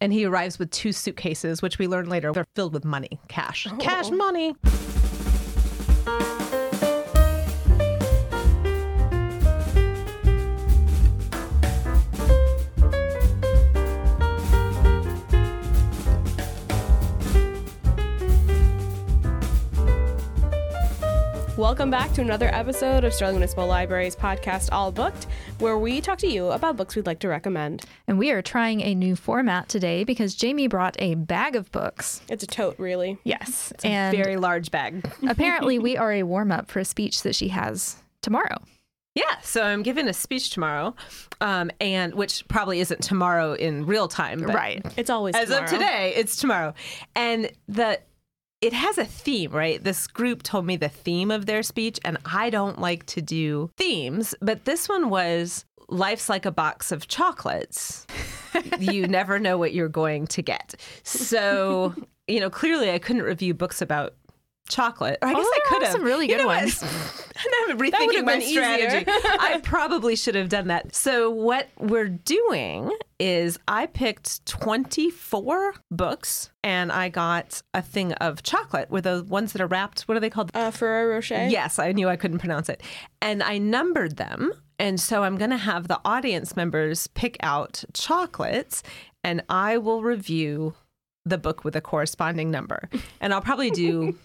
And he arrives with two suitcases, which we learn later they are filled with money, cash, oh. cash money. Welcome back to another episode of Sterling Municipal Library's podcast, All Booked, where we talk to you about books we'd like to recommend. And we are trying a new format today because Jamie brought a bag of books. It's a tote, really. Yes. It's and a very large bag. apparently, we are a warm up for a speech that she has tomorrow. Yeah, so I'm giving a speech tomorrow, um, and which probably isn't tomorrow in real time, right? It's always as tomorrow. of today. It's tomorrow, and the it has a theme, right? This group told me the theme of their speech, and I don't like to do themes, but this one was life's like a box of chocolates. you never know what you're going to get. So, you know, clearly I couldn't review books about chocolate. Or I guess oh, I could have. Some really good you know ones. I'm rethinking my strategy. I probably should have done that. So what we're doing is I picked 24 books and I got a thing of chocolate with the ones that are wrapped. What are they called? Uh, Ferrero Rocher. Yes, I knew I couldn't pronounce it. And I numbered them. And so I'm going to have the audience members pick out chocolates and I will review the book with a corresponding number. And I'll probably do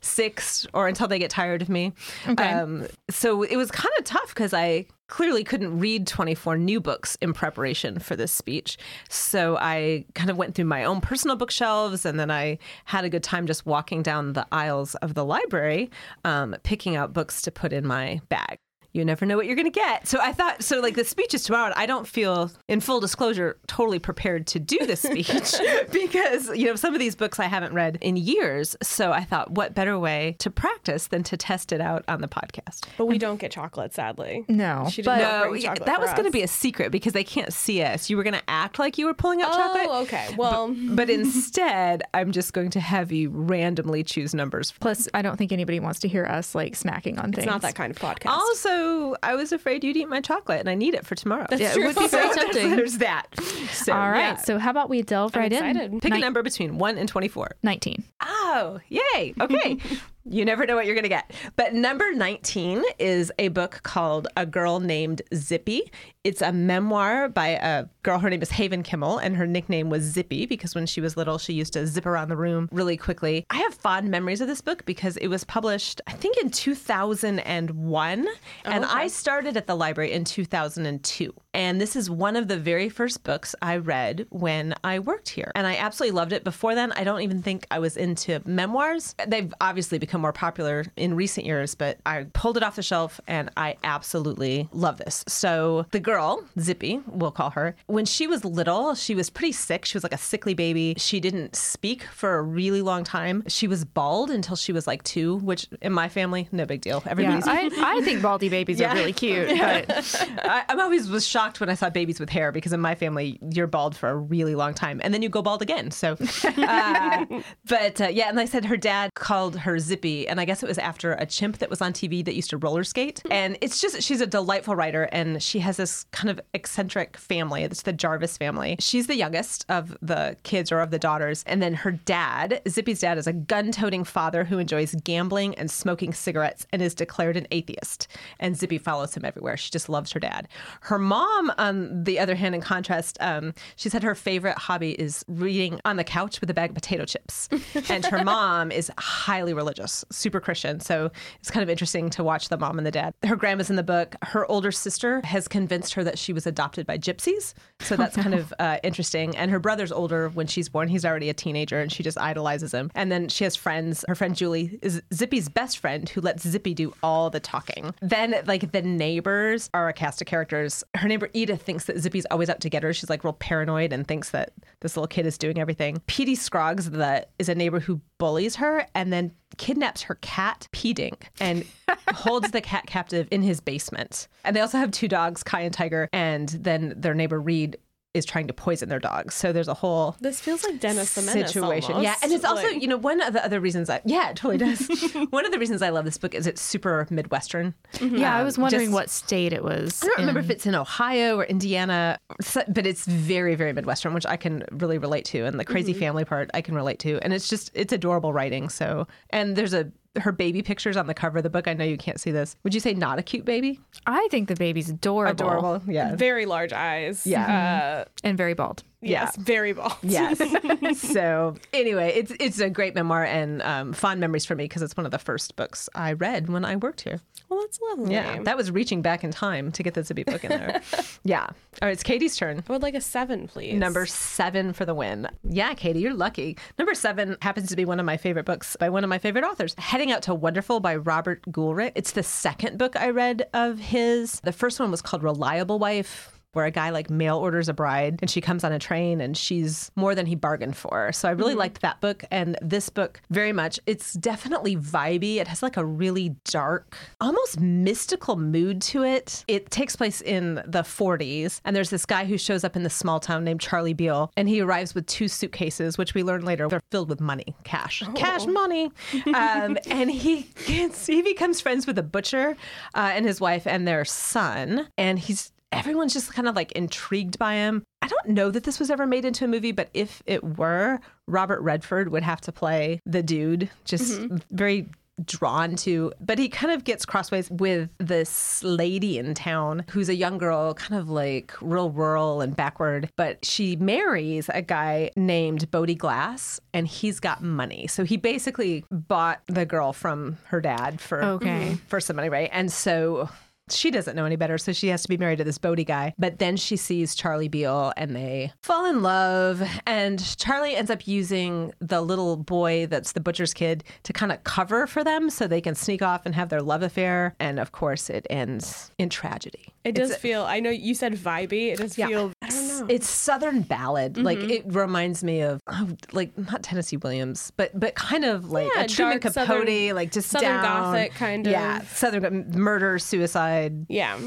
six or until they get tired of me. Okay. Um, so it was kind of tough because I clearly couldn't read 24 new books in preparation for this speech. So I kind of went through my own personal bookshelves and then I had a good time just walking down the aisles of the library, um, picking out books to put in my bag you never know what you're going to get. So I thought, so like the speech is tomorrow. I don't feel, in full disclosure, totally prepared to do the speech because, you know, some of these books I haven't read in years. So I thought, what better way to practice than to test it out on the podcast? But we don't get chocolate, sadly. No. She did but not No, bring chocolate that was going to be a secret because they can't see us. You were going to act like you were pulling out Oh, chocolate. Oh, okay. Well, But instead, I'm just going to have you randomly choose numbers. Plus, I don't think anybody wants to hear us like smacking on things. it's not that kind of podcast. Also, I was afraid you'd eat my chocolate, and I need it for tomorrow. That's Yeah, true. it would be very tempting. There's that. So, All right. yeah. So, how about we delve I'm right excited. in? pick Ni- a number between one and twenty-four. 19. Oh, yay. Okay. you never know what you're going to get. But number 19 is a book called A Girl Named Zippy. It's a memoir by a girl. Her name is Haven Kimmel, and her nickname was Zippy because when she was little, she used to zip around the room really quickly. I have fond memories of this book because it was published, I think, in 2001. and I started at the library in 2002. And this is one of the very first books I read when I worked here. And I absolutely loved it. Before then, I don't even think I was into memoirs. They've obviously become more popular in recent years, but I pulled it off the shelf and I absolutely love this. So the girl, Zippy, we'll call her, when she was little, she was pretty sick. She was like a sickly baby. She didn't speak for a really long time. She was bald until she was like two, which in my family, no big deal. Yeah, Everybody's I, I think baldy babies Yeah. are really cute. But I, I'm always was shocked when I saw babies with hair because in my family you're bald for a really long time and then you go bald again. So, uh, but uh, yeah, and like I said her dad called her Zippy, and I guess it was after a chimp that was on TV that used to roller skate. And it's just she's a delightful writer, and she has this kind of eccentric family. It's the Jarvis family. She's the youngest of the kids or of the daughters, and then her dad, Zippy's dad, is a gun-toting father who enjoys gambling and smoking cigarettes and is declared an atheist. And Zippy follows him everywhere. She just loves her dad. Her mom, on the other hand, in contrast, um, she said her favorite hobby is reading on the couch with a bag of potato chips. and her mom is highly religious, super Christian. So it's kind of interesting to watch the mom and the dad. Her grandma's in the book. Her older sister has convinced her that she was adopted by gypsies. So that's kind of uh, interesting. And her brother's older when she's born. He's already a teenager and she just idolizes him. And then she has friends. Her friend Julie is Zippy's best friend who lets Zippy do all the talking. Then, like, the neighbors are a cast of characters. Her neighbor Edith thinks that Zippy's always out to get her. She's like real paranoid and thinks that this little kid is doing everything. Petey Scroggs that is a neighbor who bullies her and then kidnaps her cat P Dink and holds the cat captive in his basement. And they also have two dogs, Kai and Tiger, and then their neighbor Reed is trying to poison their dogs. So there's a whole This feels like Dennis the Menace situation. almost. Yeah, and it's also Like- you know one of the other reasons I yeah it totally does. one of the reasons I love this book is it's super midwestern. Yeah, I Um, was wondering just- what state it was. I don't remember if it's in Ohio or Indiana, but it's very, very Midwestern, which I can really relate to. And the crazy family part I can relate to. And it's just, it's adorable writing. So, and there's a, her baby pictures on the cover of the book. I know you can't see this. Would you say not a cute baby? I think the baby's adorable, Adorable. Yeah. very large eyes. Yeah. Uh, and very bald. yes, very bald. Yes. so anyway, it's it's a great memoir and um, fond memories for me because it's one of the first books I read when I worked here. Well, that's lovely. Yeah, that was reaching back in time to get the Zippy book in there. yeah. All right, it's Katie's turn. I would like a seven, please. Number seven for the win. Yeah, Katie, you're lucky. Number seven happens to be one of my favorite books by one of my favorite authors. Heading Out to Wonderful by Robert Goolrick. It's the second book I read of his. The first one was called Reliable Wife. Where a guy like mail orders a bride and she comes on a train and she's more than he bargained for. So I really liked that book and this book very much. It's definitely vibey. It has like a really dark, almost mystical mood to it. It takes place in the 40s and there's this guy who shows up in this small town named Charlie Beale and he arrives with two suitcases, which we learn later they're filled with money, cash, cash money. Um, and he gets, he becomes friends with a butcher uh, and his wife and their son. And he's everyone's just kind of like intrigued by him. I don't know that this was ever made into a movie, but if it were, Robert Redford would have to play the dude, just mm-hmm. very drawn to but he kind of gets crossways with this lady in town who's a young girl kind of like real rural and backward but she marries a guy named Boaty Glass and he's got money so he basically bought the girl from her dad for Okay. for some money right and so she doesn't know any better, so she has to be married to this Boaty guy. But then she sees Charlie Beale and they fall in love. And Charlie ends up using the little boy that's the butcher's kid to kind of cover for them so they can sneak off and have their love affair. And of course, it ends in tragedy. It does feel. I know you said vibey. It does Yeah. feel. I don't. Oh. It's Southern ballad. Like mm-hmm. it reminds me of oh, like not Tennessee Williams, but but kind of like Yeah, a Truman dark Capote, Southern- like just Southern down. Gothic kind of. Yeah, of. Southern murder, suicide. yeah.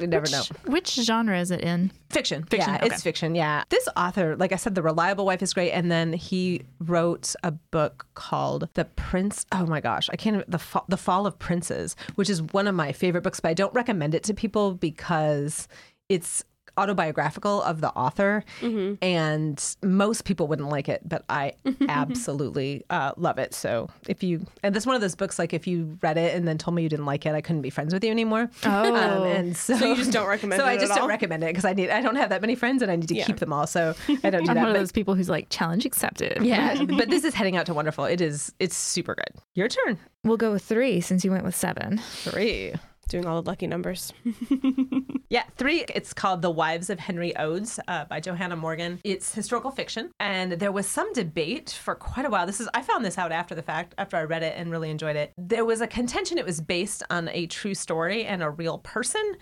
You never know. Which genre is it in? Fiction. Fiction, Yeah, okay. it's fiction. Yeah. This author, like I said, The Reliable Wife is great. And then he wrote a book called The Prince. Oh my gosh. I can't, the, Fa- the Fall of Princes, which is one of my favorite books, but I don't recommend it to people because it's autobiographical of the author and most people wouldn't like it but i absolutely uh, love it so if you and this is one of those books like if you read it and then told me you didn't like it i couldn't be friends with you anymore Oh. um, and so, So you just don't recommend it. so it i just all? don't recommend it because i need i don't have that many friends and i need to Yeah. keep them all so i don't do I'm that one of those people who's like, challenge accepted. yeah but this is heading out to wonderful it is it's super good your turn We'll go with three since you went with seven. three Doing all the lucky numbers. Yeah, three. It's called The Wives of Henry Oades uh, by Johanna Moran. It's historical fiction, and there was some debate for quite a while. This is I found this out after the fact, after I read it and really enjoyed it. There was a contention it was based on a true story and a real person,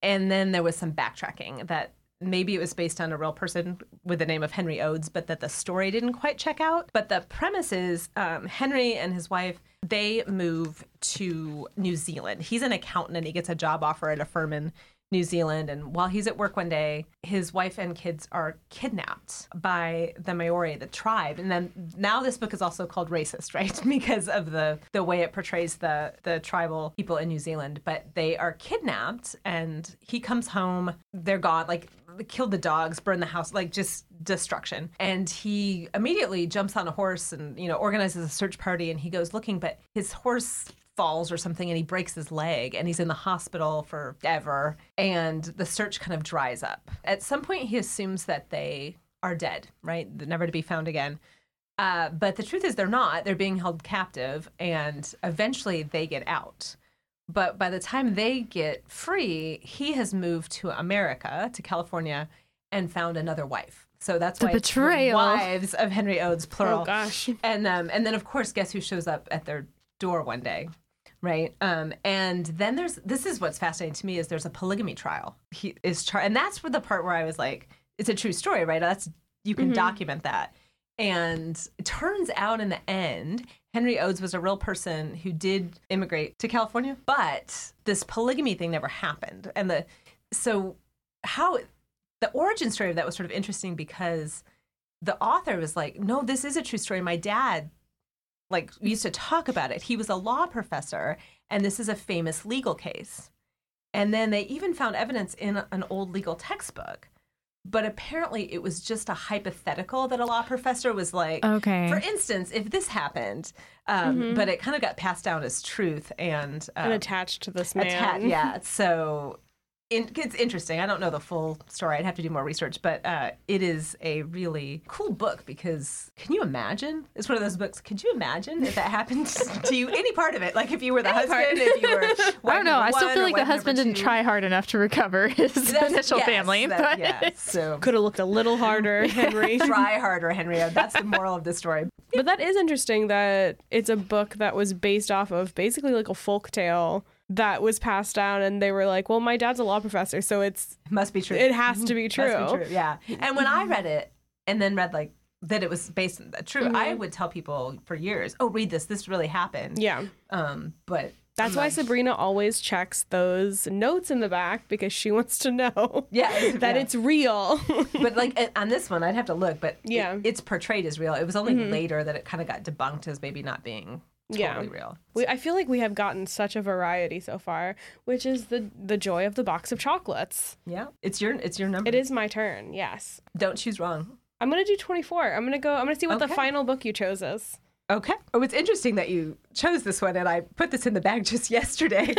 and then there was some backtracking that maybe it was based on a real person with the name of Henry Oades, but that the story didn't quite check out. But the premise is um, Henry and his wife they move to New Zealand. He's an accountant and he gets a job offer at a firm in New Zealand. And while he's at work one day, his wife and kids are kidnapped by the Maori, the tribe. And then now this book is also called racist, right? because of the the way it portrays the the tribal people in New Zealand. But they are kidnapped and he comes home, they're gone, like killed the dogs, burned the house, like just destruction. And he immediately jumps on a horse and, you know, organizes a search party and he goes looking, but his horse falls or something and he breaks his leg and he's in the hospital forever and the search kind of dries up. At some point he assumes that they are dead, right? They're never to be found again. Uh, but the truth is they're not. They're being held captive and eventually they get out. But by the time they get free, he has moved to America, to California, and found another wife. So that's The why it's betrayal. wives of Henry Oades, plural. Oh gosh. And um, and then of course, guess who shows up at their door one day, right? Um, and then there's this is what's fascinating to me is there's a polygamy trial. He is char- and that's where the part where I was like, it's a true story, right? That's you can document that. And it turns out in the end, Henry Oades was a real person who did immigrate to California, but this polygamy thing never happened. And the so how the origin story of that was sort of interesting because the author was like, "No, this is a true story. My dad like we used to talk about it. He was a law professor, and this is a famous legal case." And then they even found evidence in an old legal textbook. But apparently, it was just a hypothetical that a law professor was like, Okay. for instance, if this happened, um, but it kind of got passed down as truth and, um, and attached to this man. atta- yeah. So in, it's interesting. I don't know the full story. I'd have to do more research, but uh, it is a really cool book because can you imagine? It's one of those books. Could you imagine if that happened to you? Any part of it? Like if you were the husband, if you were. I don't know. I still feel like the husband didn't try hard enough to recover his initial family. but Yeah. So Could have looked a little harder, Henry. try harder, Henrietta. That's the moral of the story. But that is interesting that it's a book that was based off of basically like a folk tale that was passed down and they were like, "Well, my dad's a law professor, so it's Must be true. it has to mm-hmm. be true." Must be true. Yeah. And when I read it and then read like that it was based on that true, I mm-hmm. would tell people for years, "Oh, read this. This really happened." Yeah. Um, but That's why Sabrina always checks those notes in the back because she wants to know Yeah, that yeah. it's real. but like on this one, I'd have to look. But it- Yeah. it's portrayed as real. It was only mm-hmm. later that it kind of got debunked as maybe not being totally Yeah. real. we, I feel like we have gotten such a variety so far, which is the the joy of the box of chocolates. Yeah, it's your it's your number. It is my turn. Yes. Don't choose wrong. I'm going to do 24. I'm going to go I'm going to see what the final book you chose is. Okay. Oh, it's interesting that you chose this one, and I put this in the bag just yesterday.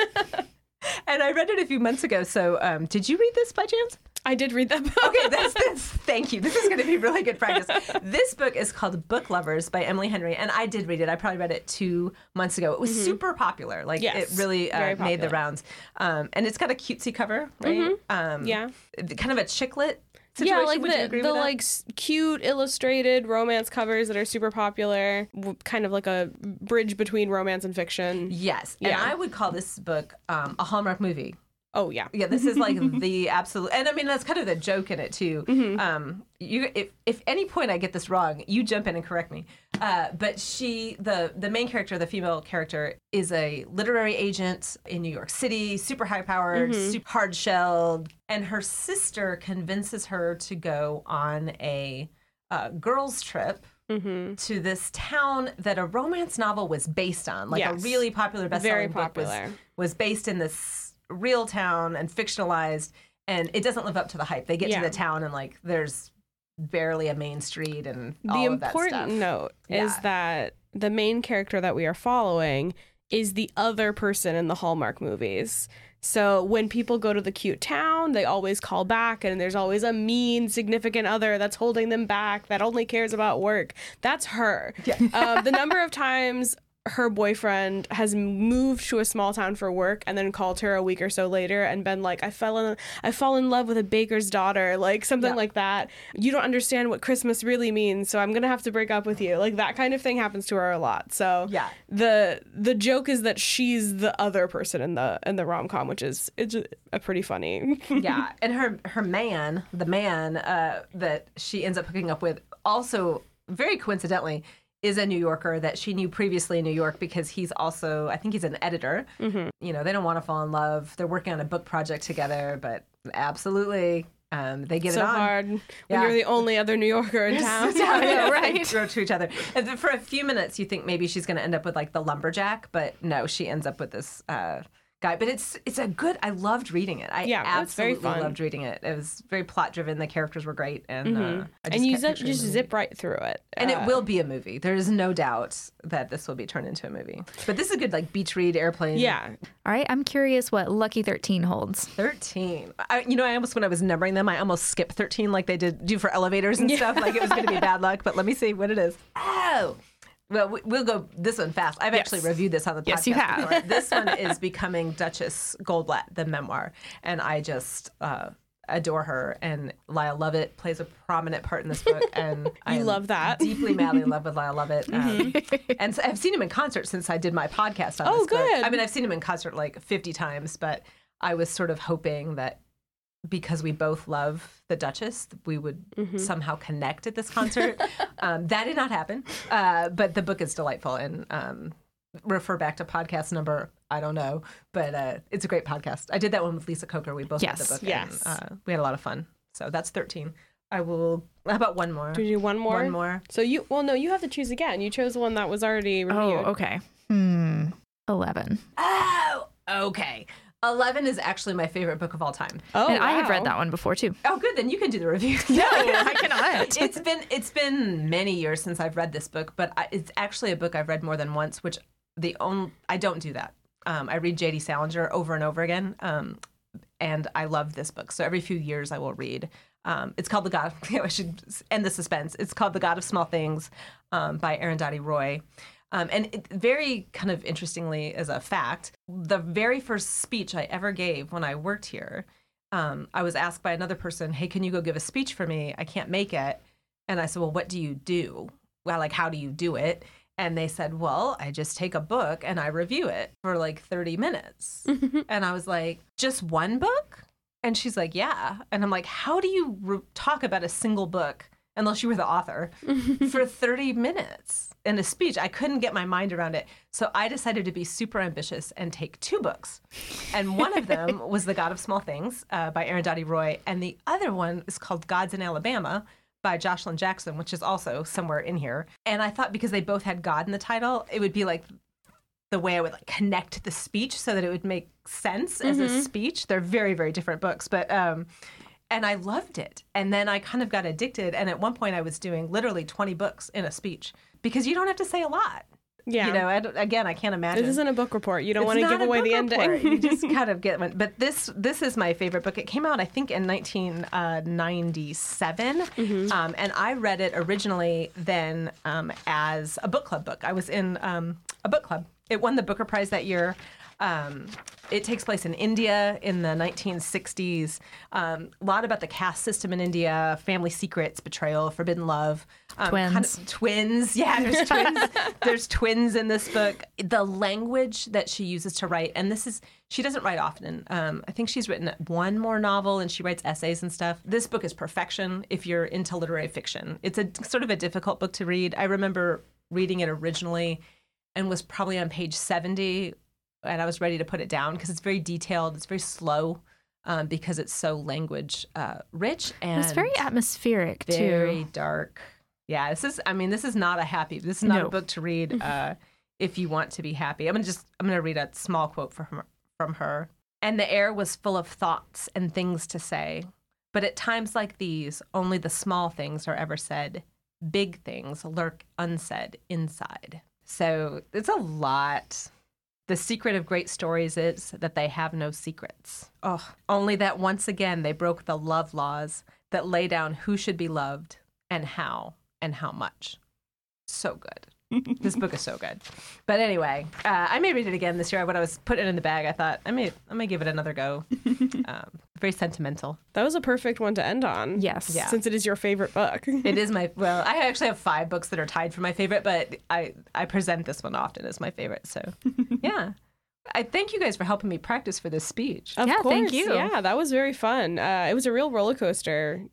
and I read it a few months ago. So, um, did you read this by chance? I did read that book. Okay, that's, that's thank you. This is going to be really good practice. This book is called Book Lovers by Emily Henry, and I did read it. I probably read it two months ago. It was super popular. Like Mm-hmm. Yes, it really uh, made the rounds. Um, and it's got a cutesy cover, right? Um, Yeah. kind of a chick lit situation. Yeah, like Would the, the like cute illustrated romance covers that are super popular, kind of like a bridge between romance and fiction. Yes, yeah. and I would call this book um, a Hallmark movie. Oh yeah. Yeah, this is like the absolute, and I mean that's kind of the joke in it too. Mm-hmm. Um, you, if if any point I get this wrong, you jump in and correct me. Uh, but she, the the main character, the female character, is a literary agent in New York City, super high powered, Mm-hmm. super hard shelled, and her sister convinces her to go on a uh, girls trip. Mm-hmm. To this town that a romance novel was based on, like a really popular Very best-selling book was popular. was based in this real town and fictionalized and it doesn't live up to the hype they get Yeah. to the town and like there's barely a main street and The all of that important note is that the main character that we are following is the other person in the Hallmark movies. So when people go to the cute town, they always call back, and there's always a mean significant other that's holding them back that only cares about work. That's her. um, the number of times her boyfriend has moved to a small town for work and then called her a week or so later and been like, "I fell in, I fall in love with a baker's daughter," like something Yeah. like that. You don't understand what Christmas really means, so I'm gonna have to break up with you. Like that kind of thing happens to her a lot. So Yeah. the the joke is that she's the other person in the in the rom com, which is it's a pretty funny. yeah and her her man the man uh, that she ends up hooking up with also very coincidentally is a New Yorker that she knew previously in New York because he's also I think he's an editor. Mm-hmm. You know, they don't want to fall in love. They're working on a book project together, but absolutely um, they get so it on. So hard when Yeah. you're the only other New Yorker in town. Yeah, yeah, right. They throw to each other. And for a few minutes, you think maybe she's going to end up with like the lumberjack, but no, she ends up with this uh, guy. But it's it's a good. I loved reading it. I Yeah, it's very absolutely fun. loved reading it. It was very plot driven. The characters were great, and uh, I just Mm-hmm. and you zip, just zip right through it. And Uh, it will be a movie. There is no doubt that this will be turned into a movie. But this is a good like beach read, airplane. yeah, All right, I'm curious what Lucky 13 holds. 13. I, you know, I almost, when I was numbering them, I almost skipped 13 like they did do for elevators and stuff. Like it was going to be bad luck, but let me see what it is. Oh. Well, we- we'll go this one fast. I've actually reviewed this on the podcast. Yes, you have. before. This one is Becoming Duchess Goldblatt, the memoir. And I just uh, adore her. And Lyle Lovett plays a prominent part in this book. And I love that. Deeply, madly in love with Lyle Lovett. Um, and so I've seen him in concert since I did my podcast on Oh, this book. good. I mean, I've seen him in concert like 50 times, but I was sort of hoping that because we both love the Duchess, we would Mm-hmm. somehow connect at this concert. um, that did not happen, uh, but the book is delightful and um, refer back to podcast number. I don't know, but uh, it's a great podcast. I did that one with Lisa Coker. We both read Yes. the book. Yes. And, uh, we had a lot of fun. So that's 13. I will, how about one more? Do you do one more? One more. So you well no, you have to choose again. You chose one that was already reviewed. Oh, okay. Hmm. 11. Oh, okay. 11 is actually my favorite book of all time. Oh, and I have read that one before too. Oh, good. Then you can do the review. No, I cannot. it's been it's been many years since I've read this book, but I, it's actually a book I've read more than once. Which the only I don't do that. Um, I read J.D. Salinger over and over again, um, and I love this book. So every few years I will read. Um, it's called The God. I should end the suspense. It's called The God of Small Things um, by Arundhati Roy. Um, and it, very kind of interestingly, as a fact, the very first speech I ever gave when I worked here, um, I was asked by another person, "Hey, can you go give a speech for me? I can't make it." And I said, "Well, what do you do? Well, like, how do you do it?" And they said, "Well, I just take a book and I review it for like 30 minutes." and I was like, "Just one book?" And she's like, "Yeah." And I'm like, "How do you re- talk about a single book unless you were the author for 30 minutes in a speech?" I couldn't get my mind around it. So I decided to be super ambitious and take two books. And one of them was The God of Small Things uh, by Arundhati Roy, and the other one is called Gods in Alabama by Joshilyn Jackson, which is also somewhere in here. And I thought because they both had God in the title, it would be like the way I would like connect the speech so that it would make sense as a speech. They're very, very different books, but um, and I loved it. And then I kind of got addicted. And at one point, I was doing literally 20 books in a speech because you don't have to say a lot. Yeah. You know, I again, I can't imagine. this isn't a book report. You don't It's want to give away the book ending. you just kind of get one. But this this is my favorite book. It came out, I think, in 1997, Mm-hmm. um, and I read it originally then um, as a book club book. I was in um, a book club. It won the Booker Prize that year. Um, it takes place in India in the 1960s. Um, a lot about the caste system in India, family secrets, betrayal, forbidden love. Um, kind Twins. of- twins. Yeah, there's twins. there's twins in this book. The language that she uses to write, and this is she doesn't write often. Um, I think she's written one more novel, and she writes essays and stuff. This book is perfection if you're into literary fiction. It's a sort of a difficult book to read. I remember reading it originally, and was probably on page 70, and I was ready to put it down because it's very detailed. It's very slow. Um, because it's so language uh, rich and It's very atmospheric very too. dark. Yeah, this is. I mean, this is not a happy. This is not No. a book to read uh, if you want to be happy. I'm gonna just. I'm gonna read a small quote from her, from her. And the air was full of thoughts and things to say, but at times like these, only the small things are ever said. Big things lurk unsaid inside. So it's a lot. The secret of great stories is that they have no secrets. Oh, only that once again they broke the love laws that lay down who should be loved and how and how much. So good. this book is so good. But anyway, uh, I may read it again this year. When I was putting it in the bag, I thought I may I may give it another go. um, very sentimental. That was a perfect one to end on. Yes. Yeah. Since it is your favorite book. It is my well. I actually have five books that are tied for my favorite, but I I present this one often as my favorite. So yeah, I thank you guys for helping me practice for this speech. Of Yeah, course. thank you. Yeah, that was very fun. Uh, it was a real roller coaster.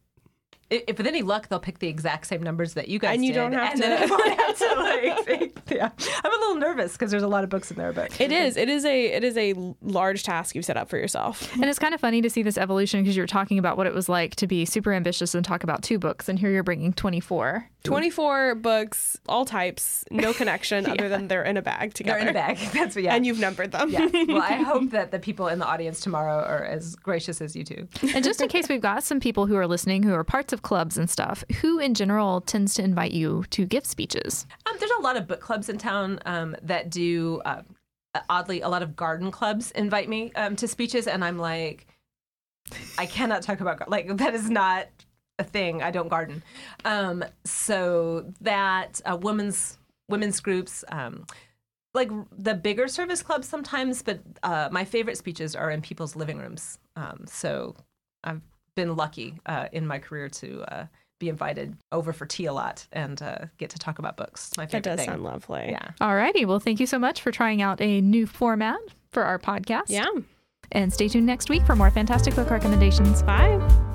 I- If with any luck, they'll pick the exact same numbers that you guys And you did, don't have and to- Then I won't have to like. think- yeah, I'm a little nervous because there's a lot of books in there, but It is. It is a. It is a large task you've set up for yourself. And it's kind of funny to see this evolution because you were talking about what it was like to be super ambitious and talk about two books, and here you're bringing 24. Twenty-four books, all types, no connection other than they're in a bag together. they're in a bag. That's what. Yeah. And you've numbered them. yeah. Well, I hope that the people in the audience tomorrow are as gracious as you two. And just in case we've got some people who are listening who are parts of clubs and stuff, who in general tends to invite you to give speeches? Um, there's a lot of book clubs in town um, that do. Uh, oddly, a lot of garden clubs invite me um, to speeches, and I'm like, I cannot talk about like that is not a thing. I don't garden. Um, so that uh, women's women's groups. Um, like the bigger service clubs sometimes, but uh, my favorite speeches are in people's living rooms. Um, so I've been lucky uh, in my career to uh, be invited over for tea a lot and uh, get to talk about books. It's my That does thing. sound lovely. Yeah. All righty. well, thank you so much for trying out a new format for our podcast. Yeah. And stay tuned next week for more fantastic book recommendations. Bye.